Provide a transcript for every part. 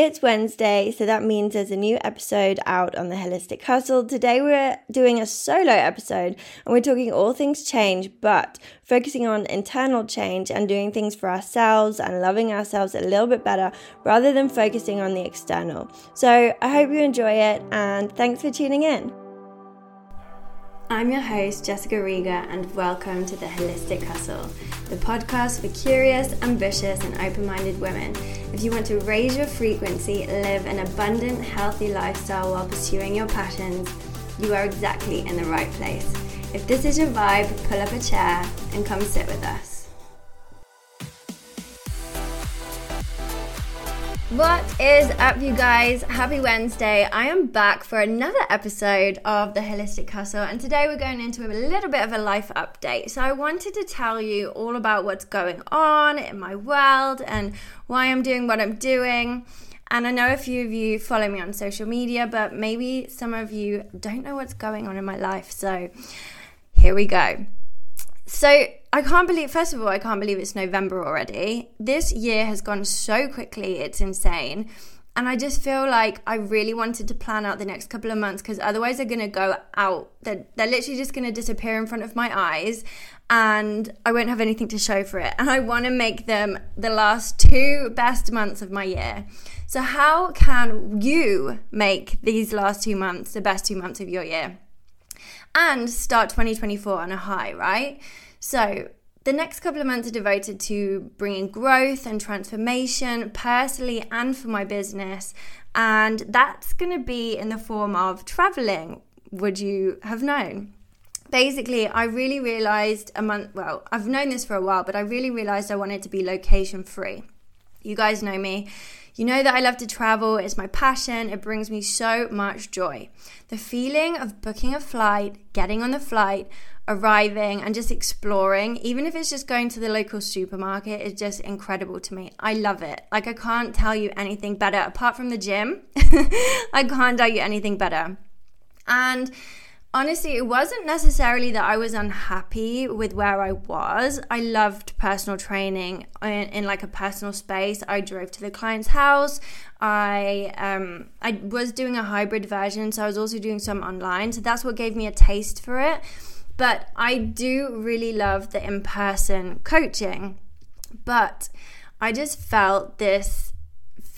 It's Wednesday, so that means there's a new episode out on the Holistic Hustle. Today we're doing a solo episode and we're talking all things change, but focusing on internal change and doing things for ourselves and loving ourselves a little bit better rather than focusing on the external. So I hope you enjoy it and thanks for tuning in. I'm your host, Jessica Riga, and welcome to the Holistic Hustle, the podcast for curious, ambitious, and open minded women. If you want to raise your frequency, live an abundant, healthy lifestyle while pursuing your passions, you are exactly in the right place. If this is your vibe, pull up a chair and come sit with us. What is up, you guys? Happy Wednesday. I am back for another episode of the Holistic Hustle, and today we're going into a little bit of a life update. So, I wanted to tell you all about what's going on in my world and why I'm doing what I'm doing. And I know a few of you follow me on social media, but maybe some of you don't know what's going on in my life. So, here we go. So I can't believe, first of all, I can't believe it's November already. This year has gone so quickly, it's insane. And I just feel like I really wanted to plan out the next couple of months because otherwise they're going to go out. They're, they're literally just going to disappear in front of my eyes and I won't have anything to show for it. And I want to make them the last two best months of my year. So, how can you make these last two months the best two months of your year? And start 2024 on a high, right? So, the next couple of months are devoted to bringing growth and transformation personally and for my business. And that's going to be in the form of traveling. Would you have known? Basically, I really realized a month, well, I've known this for a while, but I really realized I wanted to be location free. You guys know me. You know that I love to travel, it's my passion, it brings me so much joy. The feeling of booking a flight, getting on the flight, arriving, and just exploring, even if it's just going to the local supermarket, is just incredible to me. I love it. Like, I can't tell you anything better. Apart from the gym, I can't tell you anything better. And honestly, it wasn't necessarily that I was unhappy with where I was. I loved personal training in, in like a personal space. I drove to the client's house. I um, I was doing a hybrid version, so I was also doing some online. So that's what gave me a taste for it. But I do really love the in person coaching. But I just felt this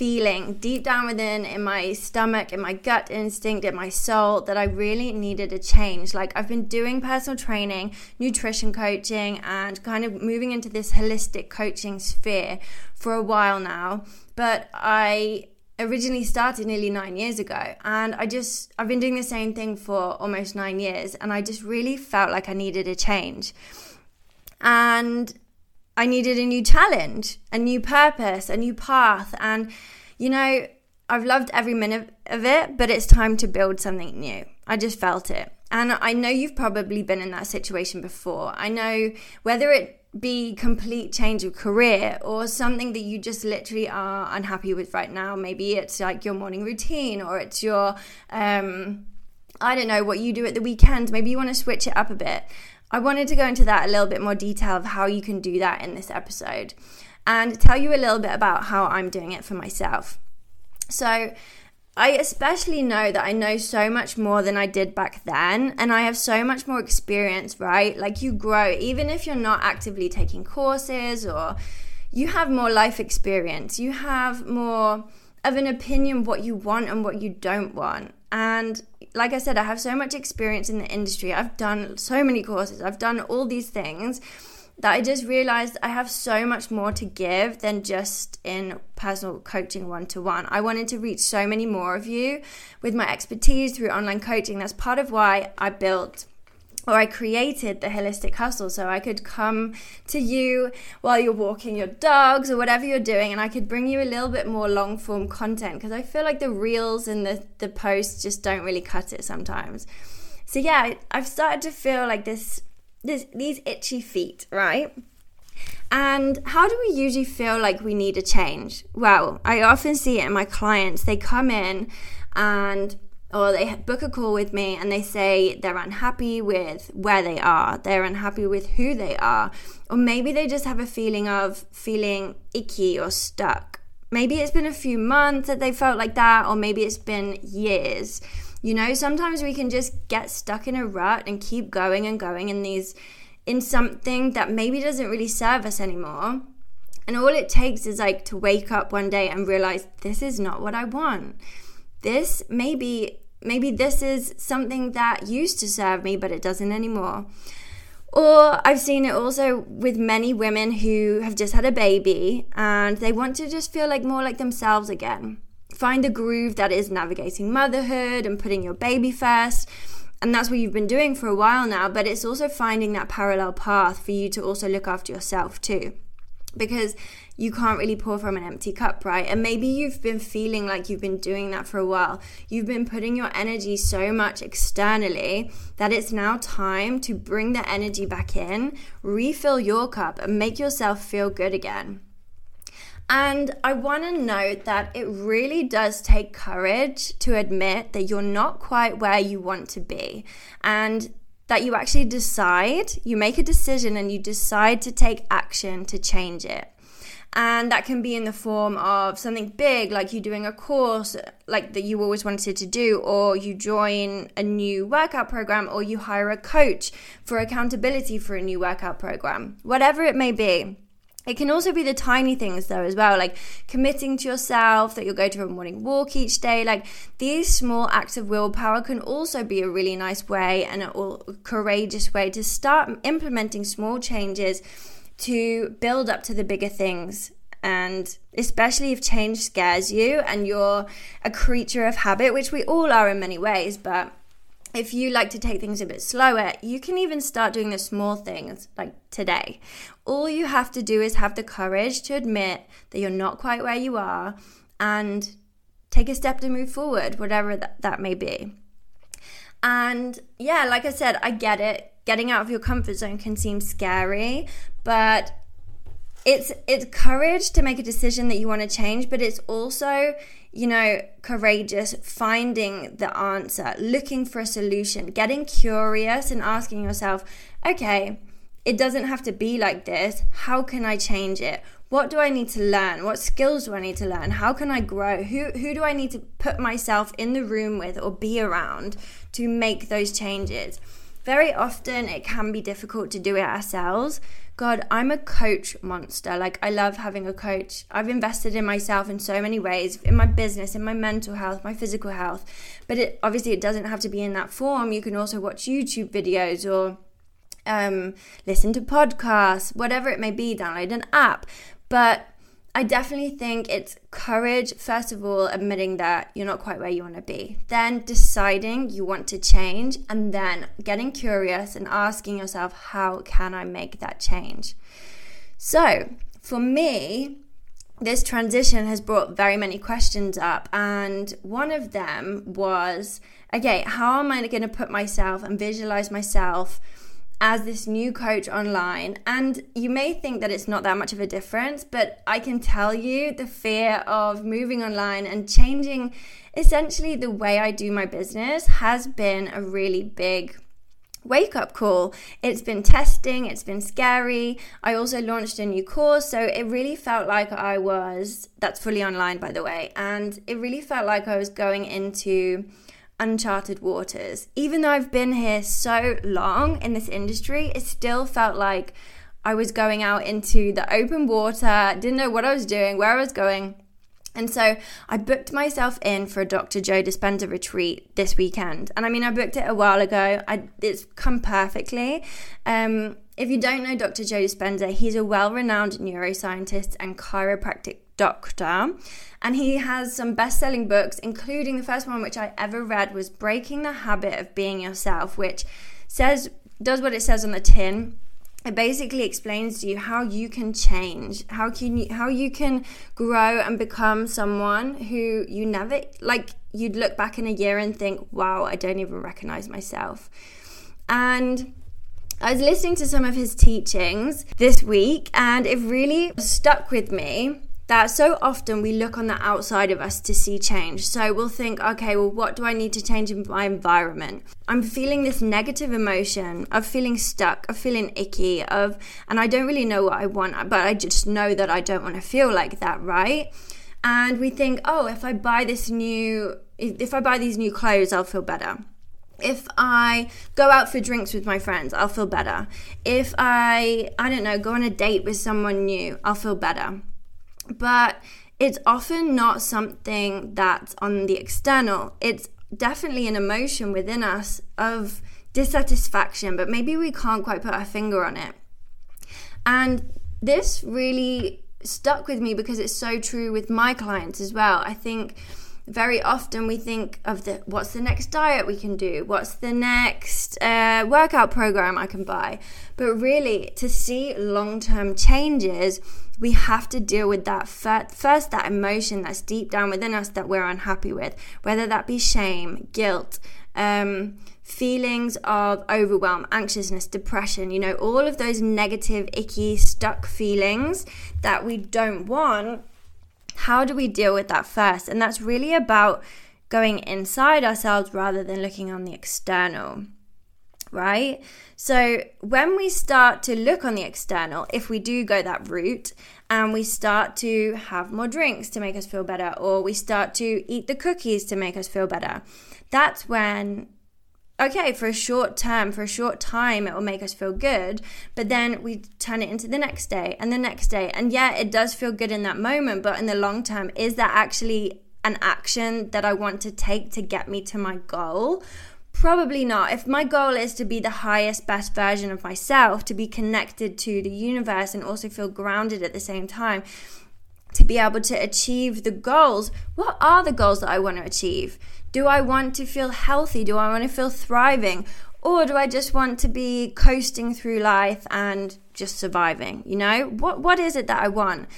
feeling deep down within in my stomach, in my gut instinct, in my soul that I really needed a change. Like I've been doing personal training, nutrition coaching, and kind of moving into this holistic coaching sphere for a while now. But I originally started nearly nine years ago and i just i've been doing the same thing for almost nine years and i just really felt like i needed a change and I needed a new challenge, a new purpose, a new path. And, you know, I've loved every minute of it, but it's time to build something new. I just felt it. And I know you've probably been in that situation before. I know whether it be complete change of career or something that you just literally are unhappy with right now. Maybe it's like your morning routine or it's your um I don't know what you do at the weekend. Maybe you want to switch it up a bit. I wanted to go into that a little bit more detail of how you can do that in this episode and tell you a little bit about how I'm doing it for myself. So, I especially know that I know so much more than I did back then, and I have so much more experience, right? Like, you grow, even if you're not actively taking courses or you have more life experience, you have more of an opinion what you want and what you don't want. And like I said, I have so much experience in the industry. I've done so many courses, I've done all these things that I just realized I have so much more to give than just in personal coaching one to one. I wanted to reach so many more of you with my expertise through online coaching. That's part of why I built or I created the holistic hustle so I could come to you while you're walking your dogs or whatever you're doing and I could bring you a little bit more long form content because I feel like the reels and the, the posts just don't really cut it sometimes. So yeah, I've started to feel like this this these itchy feet, right? And how do we usually feel like we need a change? Well, I often see it in my clients. They come in and or they book a call with me and they say they're unhappy with where they are, they're unhappy with who they are, or maybe they just have a feeling of feeling icky or stuck. maybe it's been a few months that they felt like that, or maybe it's been years. You know, sometimes we can just get stuck in a rut and keep going and going in these in something that maybe doesn't really serve us anymore. And all it takes is like to wake up one day and realize this is not what I want. This maybe maybe this is something that used to serve me but it doesn't anymore. Or I've seen it also with many women who have just had a baby and they want to just feel like more like themselves again. Find the groove that is navigating motherhood and putting your baby first. And that's what you've been doing for a while now, but it's also finding that parallel path for you to also look after yourself too. Because you can't really pour from an empty cup, right? And maybe you've been feeling like you've been doing that for a while. You've been putting your energy so much externally that it's now time to bring the energy back in, refill your cup, and make yourself feel good again. And I want to note that it really does take courage to admit that you're not quite where you want to be. And that you actually decide, you make a decision and you decide to take action to change it. And that can be in the form of something big, like you doing a course like that you always wanted to do, or you join a new workout program, or you hire a coach for accountability for a new workout program, whatever it may be. It can also be the tiny things though as well, like committing to yourself that you'll go to a morning walk each day. Like these small acts of willpower can also be a really nice way and a courageous way to start implementing small changes to build up to the bigger things. And especially if change scares you and you're a creature of habit, which we all are in many ways, but if you like to take things a bit slower, you can even start doing the small things like today. All you have to do is have the courage to admit that you're not quite where you are and take a step to move forward, whatever that, that may be. And yeah, like I said, I get it. Getting out of your comfort zone can seem scary, but it's it's courage to make a decision that you want to change, but it's also, you know, courageous finding the answer, looking for a solution, getting curious and asking yourself, okay, it doesn't have to be like this. How can I change it? What do I need to learn? What skills do I need to learn? How can I grow? Who who do I need to put myself in the room with or be around to make those changes? Very often it can be difficult to do it ourselves, God, I'm a coach monster. Like, I love having a coach. I've invested in myself in so many ways in my business, in my mental health, my physical health. But it obviously it doesn't have to be in that form. You can also watch YouTube videos or um, listen to podcasts, whatever it may be, download an app. But I definitely think it's courage, first of all, admitting that you're not quite where you want to be, then deciding you want to change, and then getting curious and asking yourself, how can I make that change? So, for me, this transition has brought very many questions up, and one of them was okay, how am I going to put myself and visualize myself? As this new coach online. And you may think that it's not that much of a difference, but I can tell you the fear of moving online and changing essentially the way I do my business has been a really big wake up call. It's been testing, it's been scary. I also launched a new course, so it really felt like I was, that's fully online by the way, and it really felt like I was going into uncharted waters. Even though I've been here so long in this industry, it still felt like I was going out into the open water, didn't know what I was doing, where I was going. And so I booked myself in for a Dr. Joe Dispenza retreat this weekend. And I mean, I booked it a while ago. I, it's come perfectly. Um, if you don't know Dr. Joe Dispenza, he's a well renowned neuroscientist and chiropractic doctor. And he has some best selling books, including the first one which I ever read was Breaking the Habit of Being Yourself, which says, does what it says on the tin. It basically explains to you how you can change, how can you, how you can grow and become someone who you never like you'd look back in a year and think, "Wow, I don't even recognize myself." And I was listening to some of his teachings this week and it really stuck with me that so often we look on the outside of us to see change. So we'll think, okay, well, what do I need to change in my environment? I'm feeling this negative emotion of feeling stuck, of feeling icky, of, and I don't really know what I want, but I just know that I don't want to feel like that, right? And we think, oh, if I buy this new, if I buy these new clothes, I'll feel better. If I go out for drinks with my friends, I'll feel better. If I, I don't know, go on a date with someone new, I'll feel better. But it's often not something that's on the external. It's definitely an emotion within us of dissatisfaction, but maybe we can't quite put our finger on it. And this really stuck with me because it's so true with my clients as well. I think very often we think of the what's the next diet we can do what's the next uh, workout program i can buy but really to see long-term changes we have to deal with that first that emotion that's deep down within us that we're unhappy with whether that be shame guilt um, feelings of overwhelm anxiousness depression you know all of those negative icky stuck feelings that we don't want how do we deal with that first? And that's really about going inside ourselves rather than looking on the external, right? So when we start to look on the external, if we do go that route and we start to have more drinks to make us feel better, or we start to eat the cookies to make us feel better, that's when okay, for a short term, for a short time, it will make us feel good. But then we turn it into the next day and the next day. And yeah, it does feel good in that moment. But in the long term, is that actually an action that I want to take to get me to my goal? Probably not. If my goal is to be the highest, best version of myself, to be connected to the universe and also feel grounded at the same time, to be able to achieve the goals, what are the goals that I want to achieve? Do I want to feel healthy? Do I want to feel thriving? Or do I just want to be coasting through life and just surviving? You know, what what is it that I want?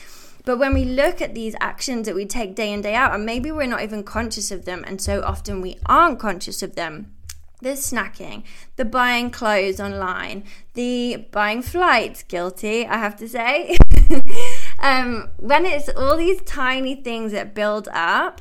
But when we look at these actions that we take day in, day out, and maybe we're not even conscious of them, and so often we aren't conscious of them. The snacking, the buying clothes online, the buying flights, guilty, I have to say. um, when it's all these tiny things that build up,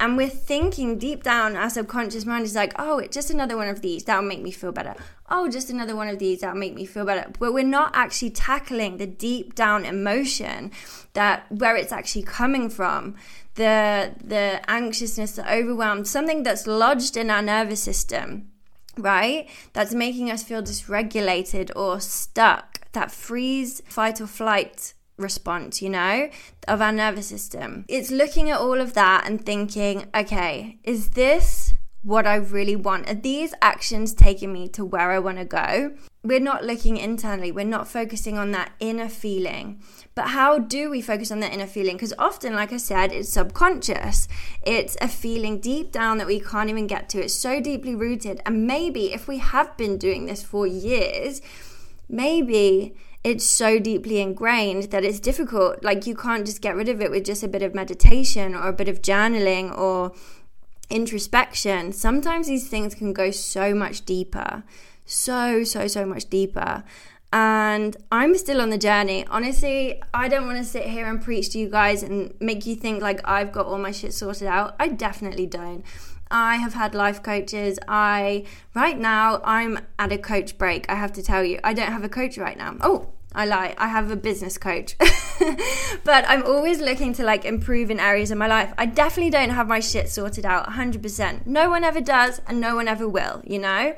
and we're thinking deep down, our subconscious mind is like, oh, it's just another one of these, that'll make me feel better. Oh, just another one of these, that'll make me feel better. But we're not actually tackling the deep down emotion that where it's actually coming from. The the anxiousness, the overwhelm, something that's lodged in our nervous system, right? That's making us feel dysregulated or stuck. That freeze, fight or flight response, you know, of our nervous system. It's looking at all of that and thinking, okay, is this what I really want? Are these actions taking me to where I want to go? We're not looking internally, we're not focusing on that inner feeling. But how do we focus on that inner feeling? Because often, like I said, it's subconscious. It's a feeling deep down that we can't even get to. It's so deeply rooted. And maybe if we have been doing this for years, maybe it's so deeply ingrained that it's difficult. Like you can't just get rid of it with just a bit of meditation or a bit of journaling or introspection. Sometimes these things can go so much deeper. So, so, so much deeper. And I'm still on the journey. Honestly, I don't want to sit here and preach to you guys and make you think like I've got all my shit sorted out. I definitely don't. I have had life coaches. I right now I'm at a coach break. I have to tell you, I don't have a coach right now. Oh, I lie. I have a business coach. but I'm always looking to like improve in areas of my life. I definitely don't have my shit sorted out 100%. No one ever does and no one ever will, you know?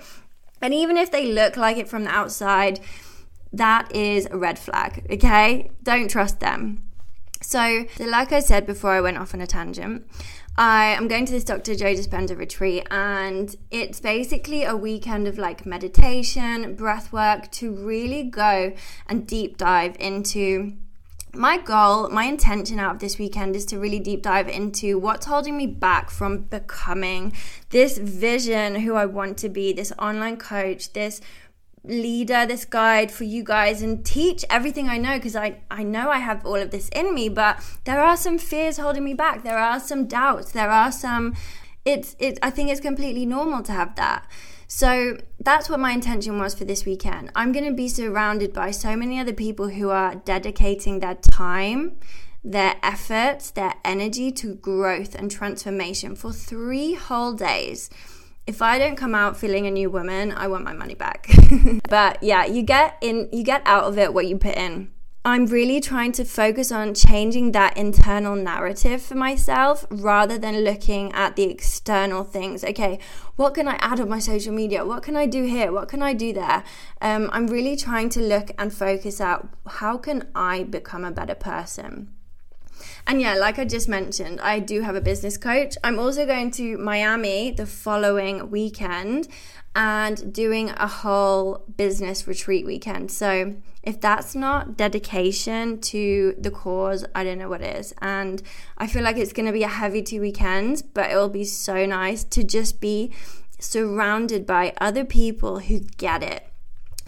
And even if they look like it from the outside, that is a red flag, okay? Don't trust them. So, like I said before I went off on a tangent, I am going to this Dr. Joe Dispenza retreat, and it's basically a weekend of like meditation, breath work to really go and deep dive into my goal, my intention out of this weekend is to really deep dive into what's holding me back from becoming this vision who I want to be, this online coach, this leader, this guide for you guys and teach everything I know because I, I know I have all of this in me, but there are some fears holding me back. There are some doubts. There are some it's it I think it's completely normal to have that. So that's what my intention was for this weekend. I'm going to be surrounded by so many other people who are dedicating their time, their efforts, their energy to growth and transformation for 3 whole days if I don't come out feeling a new woman, I want my money back. but yeah, you get in you get out of it what you put in. I'm really trying to focus on changing that internal narrative for myself rather than looking at the external things. Okay, what can I add on my social media? What can I do here? What can I do there? Um, I'm really trying to look and focus out how can I become a better person. And yeah, like I just mentioned, I do have a business coach. I'm also going to Miami the following weekend and doing a whole business retreat weekend. So, if that's not dedication to the cause, I don't know what is. And I feel like it's going to be a heavy two weekends, but it will be so nice to just be surrounded by other people who get it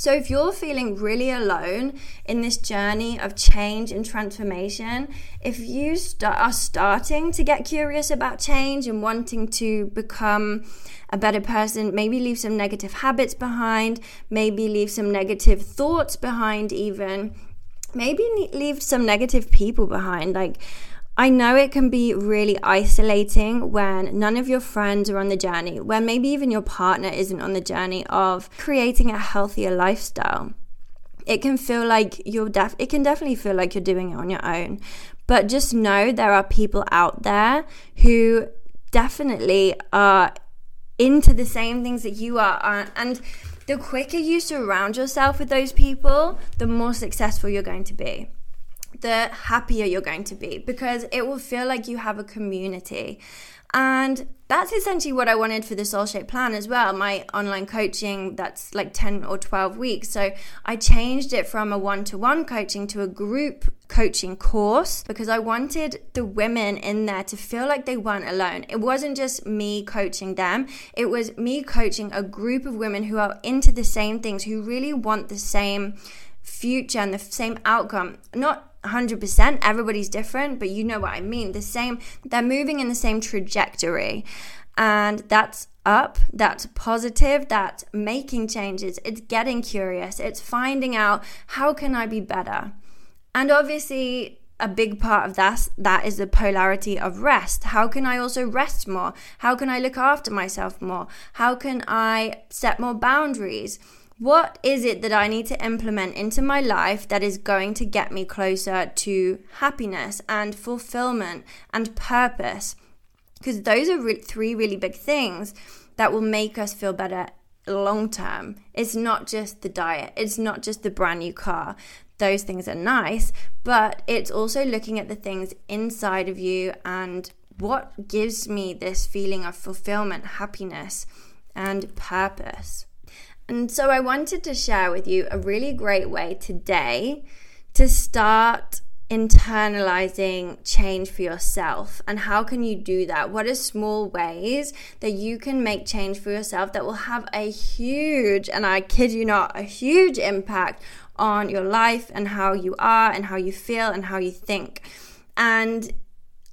so, if you're feeling really alone in this journey of change and transformation, if you are starting to get curious about change and wanting to become a better person, maybe leave some negative habits behind, maybe leave some negative thoughts behind, even maybe leave some negative people behind. Like, I know it can be really isolating when none of your friends are on the journey, when maybe even your partner isn't on the journey of creating a healthier lifestyle. It can feel like you're def it can definitely feel like you're doing it on your own. But just know there are people out there who definitely are into the same things that you are uh, and the quicker you surround yourself with those people, the more successful you're going to be the happier you're going to be because it will feel like you have a community. And that's essentially what I wanted for the Soul Shape Plan as well. My online coaching that's like 10 or 12 weeks. So I changed it from a one to one coaching to a group coaching course because I wanted the women in there to feel like they weren't alone. It wasn't just me coaching them, it was me coaching a group of women who are into the same things, who really want the same future and the same outcome. Not 100% everybody's different but you know what i mean. The same they're moving in the same trajectory. And that's up that's positive that's making changes it's getting curious it's finding out how can i be better? And obviously a big part of that that is the polarity of rest. How can i also rest more? How can i look after myself more? How can i set more boundaries what is it that I need to implement into my life that is going to get me closer to happiness and fulfillment and purpose? Because those are re- three really big things that will make us feel better long term. It's not just the diet, it's not just the brand new car. Those things are nice, but it's also looking at the things inside of you and what gives me this feeling of fulfillment, happiness, and purpose. And so I wanted to share with you a really great way today to start internalizing change for yourself. And how can you do that? What are small ways that you can make change for yourself that will have a huge and i kid you not a huge impact on your life and how you are and how you feel and how you think. And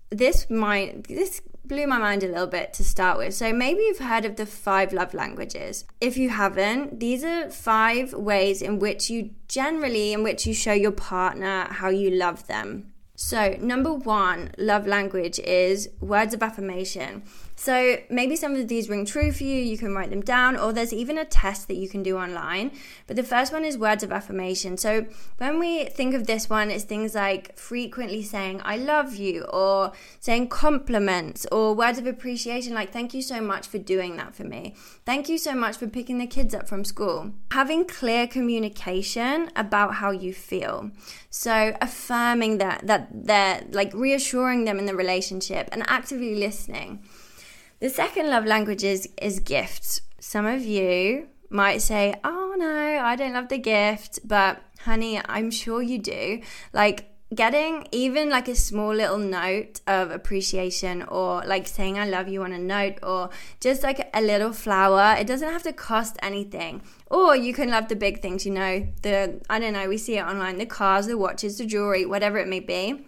this might this blew my mind a little bit to start with. So maybe you've heard of the five love languages. If you haven't, these are five ways in which you generally in which you show your partner how you love them. So, number 1 love language is words of affirmation. So maybe some of these ring true for you, you can write them down, or there's even a test that you can do online. But the first one is words of affirmation. So when we think of this one, it's things like frequently saying, I love you, or saying compliments, or words of appreciation like, thank you so much for doing that for me. Thank you so much for picking the kids up from school. Having clear communication about how you feel. So affirming that, that they're like reassuring them in the relationship and actively listening. The second love language is, is gifts. Some of you might say, Oh no, I don't love the gift, but honey, I'm sure you do. Like, getting even like a small little note of appreciation or like saying I love you on a note or just like a little flower. It doesn't have to cost anything. Or you can love the big things, you know, the I don't know, we see it online, the cars, the watches, the jewelry, whatever it may be.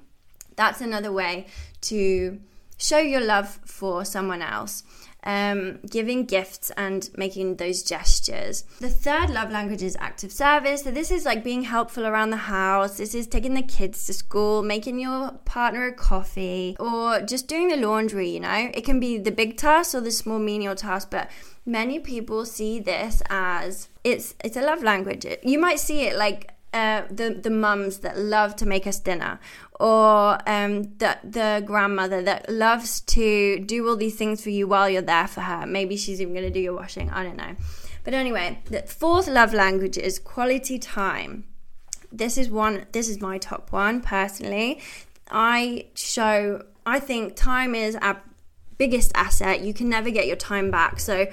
That's another way to show your love for someone else. Um, giving gifts and making those gestures. The third love language is acts of service. So, this is like being helpful around the house. This is taking the kids to school, making your partner a coffee, or just doing the laundry. You know, it can be the big task or the small menial task, but many people see this as it's it's a love language. You might see it like uh, the the mums that love to make us dinner, or um, the the grandmother that loves to do all these things for you while you're there for her. Maybe she's even going to do your washing. I don't know. But anyway, the fourth love language is quality time. This is one. This is my top one personally. I show. I think time is our biggest asset. You can never get your time back. So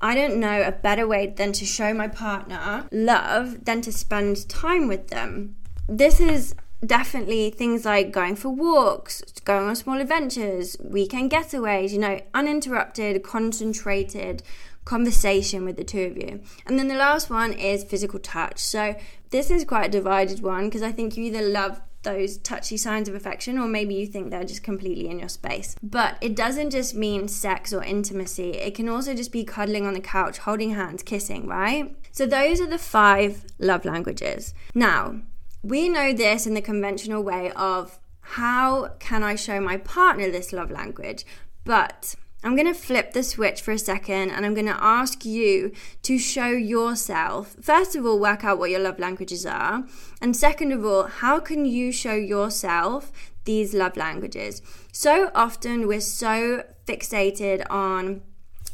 I don't know a better way than to show my partner love than to spend time with them. This is definitely things like going for walks, going on small adventures, weekend getaways, you know, uninterrupted, concentrated conversation with the two of you. And then the last one is physical touch. So this is quite a divided one because I think you either love those touchy signs of affection, or maybe you think they're just completely in your space. But it doesn't just mean sex or intimacy, it can also just be cuddling on the couch, holding hands, kissing, right? So, those are the five love languages. Now, we know this in the conventional way of how can I show my partner this love language? But I'm going to flip the switch for a second and I'm going to ask you to show yourself. First of all, work out what your love languages are. And second of all, how can you show yourself these love languages? So often we're so fixated on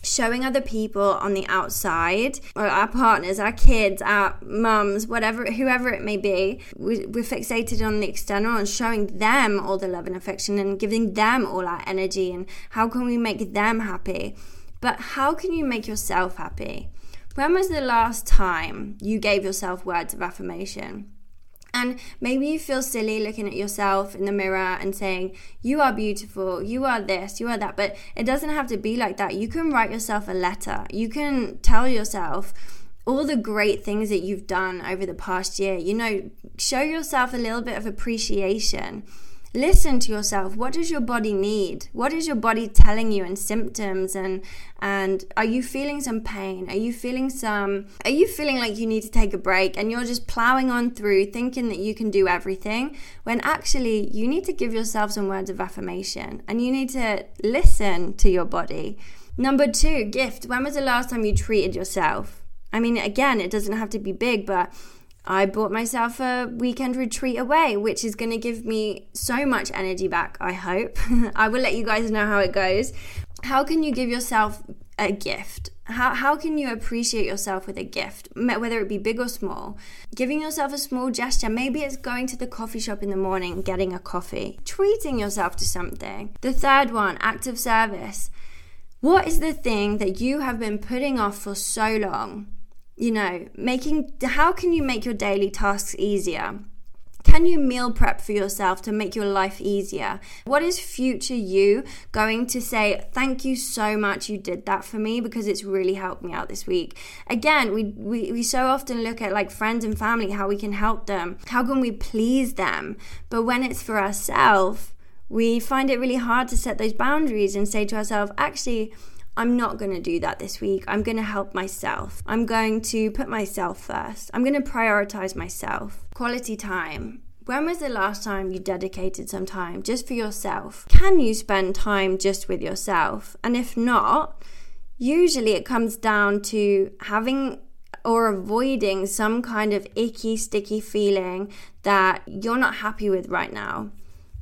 showing other people on the outside, or our partners, our kids, our mums, whatever, whoever it may be, we, are fixated on the external and showing them all the love and affection and giving them all our energy and how can we make them happy. But how can you make yourself happy? When was the last time you gave yourself words of affirmation? And maybe you feel silly looking at yourself in the mirror and saying, You are beautiful, you are this, you are that. But it doesn't have to be like that. You can write yourself a letter. You can tell yourself, all the great things that you've done over the past year. You know, show yourself a little bit of appreciation. Listen to yourself. What does your body need? What is your body telling you in symptoms and and are you feeling some pain? Are you feeling some are you feeling like you need to take a break and you're just plowing on through thinking that you can do everything when actually you need to give yourself some words of affirmation and you need to listen to your body. Number 2, gift. When was the last time you treated yourself? I mean, again, it doesn't have to be big, but I bought myself a weekend retreat away, which is going to give me so much energy back, I hope. I will let you guys know how it goes. How can you give yourself a gift? How, how can you appreciate yourself with a gift, whether it be big or small? Giving yourself a small gesture, maybe it's going to the coffee shop in the morning, getting a coffee, treating yourself to something. The third one, act of service. What is the thing that you have been putting off for so long? You know, making how can you make your daily tasks easier? Can you meal prep for yourself to make your life easier? What is future you going to say, Thank you so much, you did that for me because it's really helped me out this week? Again, we, we, we so often look at like friends and family, how we can help them, how can we please them? But when it's for ourselves, we find it really hard to set those boundaries and say to ourselves, Actually, I'm not going to do that this week. I'm going to help myself. I'm going to put myself first. I'm going to prioritize myself. Quality time. When was the last time you dedicated some time just for yourself? Can you spend time just with yourself? And if not, usually it comes down to having or avoiding some kind of icky, sticky feeling that you're not happy with right now.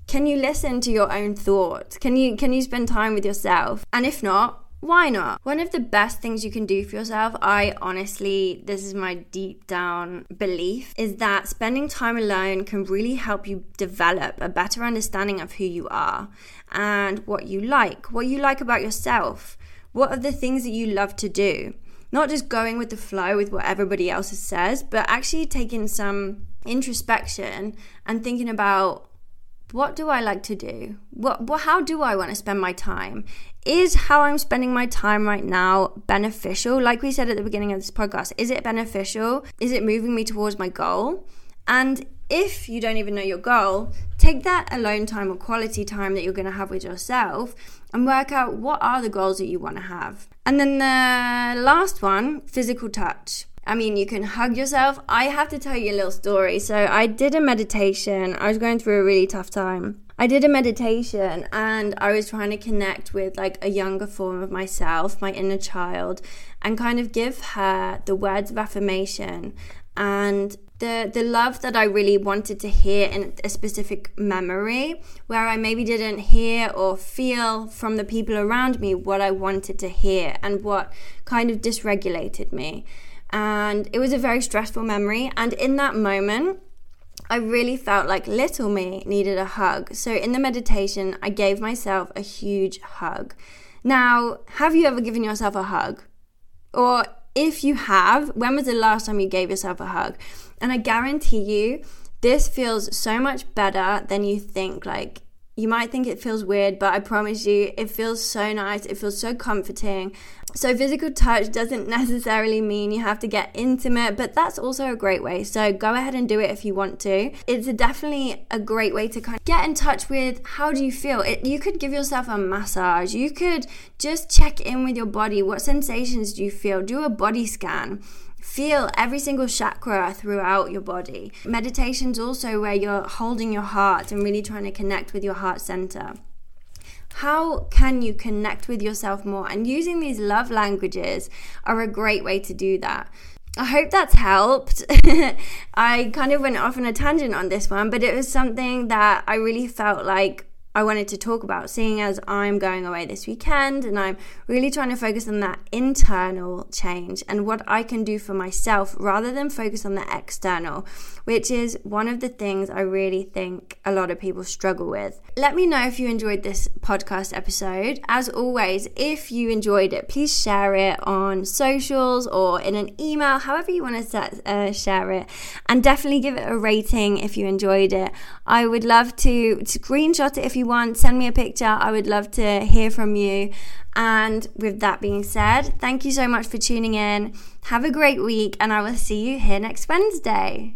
Can you listen to your own thoughts? Can you can you spend time with yourself? And if not, why not? One of the best things you can do for yourself, I honestly, this is my deep down belief, is that spending time alone can really help you develop a better understanding of who you are and what you like, what you like about yourself. What are the things that you love to do? Not just going with the flow with what everybody else says, but actually taking some introspection and thinking about what do I like to do? What, what how do I want to spend my time? Is how I'm spending my time right now beneficial? Like we said at the beginning of this podcast, is it beneficial? Is it moving me towards my goal? And if you don't even know your goal, take that alone time or quality time that you're going to have with yourself and work out what are the goals that you want to have. And then the last one, physical touch. I mean, you can hug yourself. I have to tell you a little story. So, I did a meditation. I was going through a really tough time. I did a meditation and I was trying to connect with like a younger form of myself, my inner child, and kind of give her the words of affirmation and the the love that I really wanted to hear in a specific memory where I maybe didn't hear or feel from the people around me what I wanted to hear and what kind of dysregulated me. And it was a very stressful memory and in that moment I really felt like little me needed a hug. So in the meditation, I gave myself a huge hug. Now, have you ever given yourself a hug? Or if you have, when was the last time you gave yourself a hug? And I guarantee you, this feels so much better than you think. Like, you might think it feels weird, but I promise you, it feels so nice. It feels so comforting. So, physical touch doesn't necessarily mean you have to get intimate, but that's also a great way. So, go ahead and do it if you want to. It's definitely a great way to kind of get in touch with how do you feel. It, you could give yourself a massage, you could just check in with your body. What sensations do you feel? Do a body scan. Feel every single chakra throughout your body. Meditation's also where you're holding your heart and really trying to connect with your heart center. How can you connect with yourself more? And using these love languages are a great way to do that. I hope that's helped. I kind of went off on a tangent on this one, but it was something that I really felt like I wanted to talk about, seeing as I'm going away this weekend and I'm really trying to focus on that internal change and what I can do for myself rather than focus on the external, which is one of the things I really think a lot of people struggle with. Let me know if you enjoyed this podcast episode. As always, if you enjoyed it, please share it on socials or in an email, however you want to set, uh, share it, and definitely give it a rating if you enjoyed it. I would love to screenshot it if you you want, send me a picture. I would love to hear from you. And with that being said, thank you so much for tuning in. Have a great week, and I will see you here next Wednesday.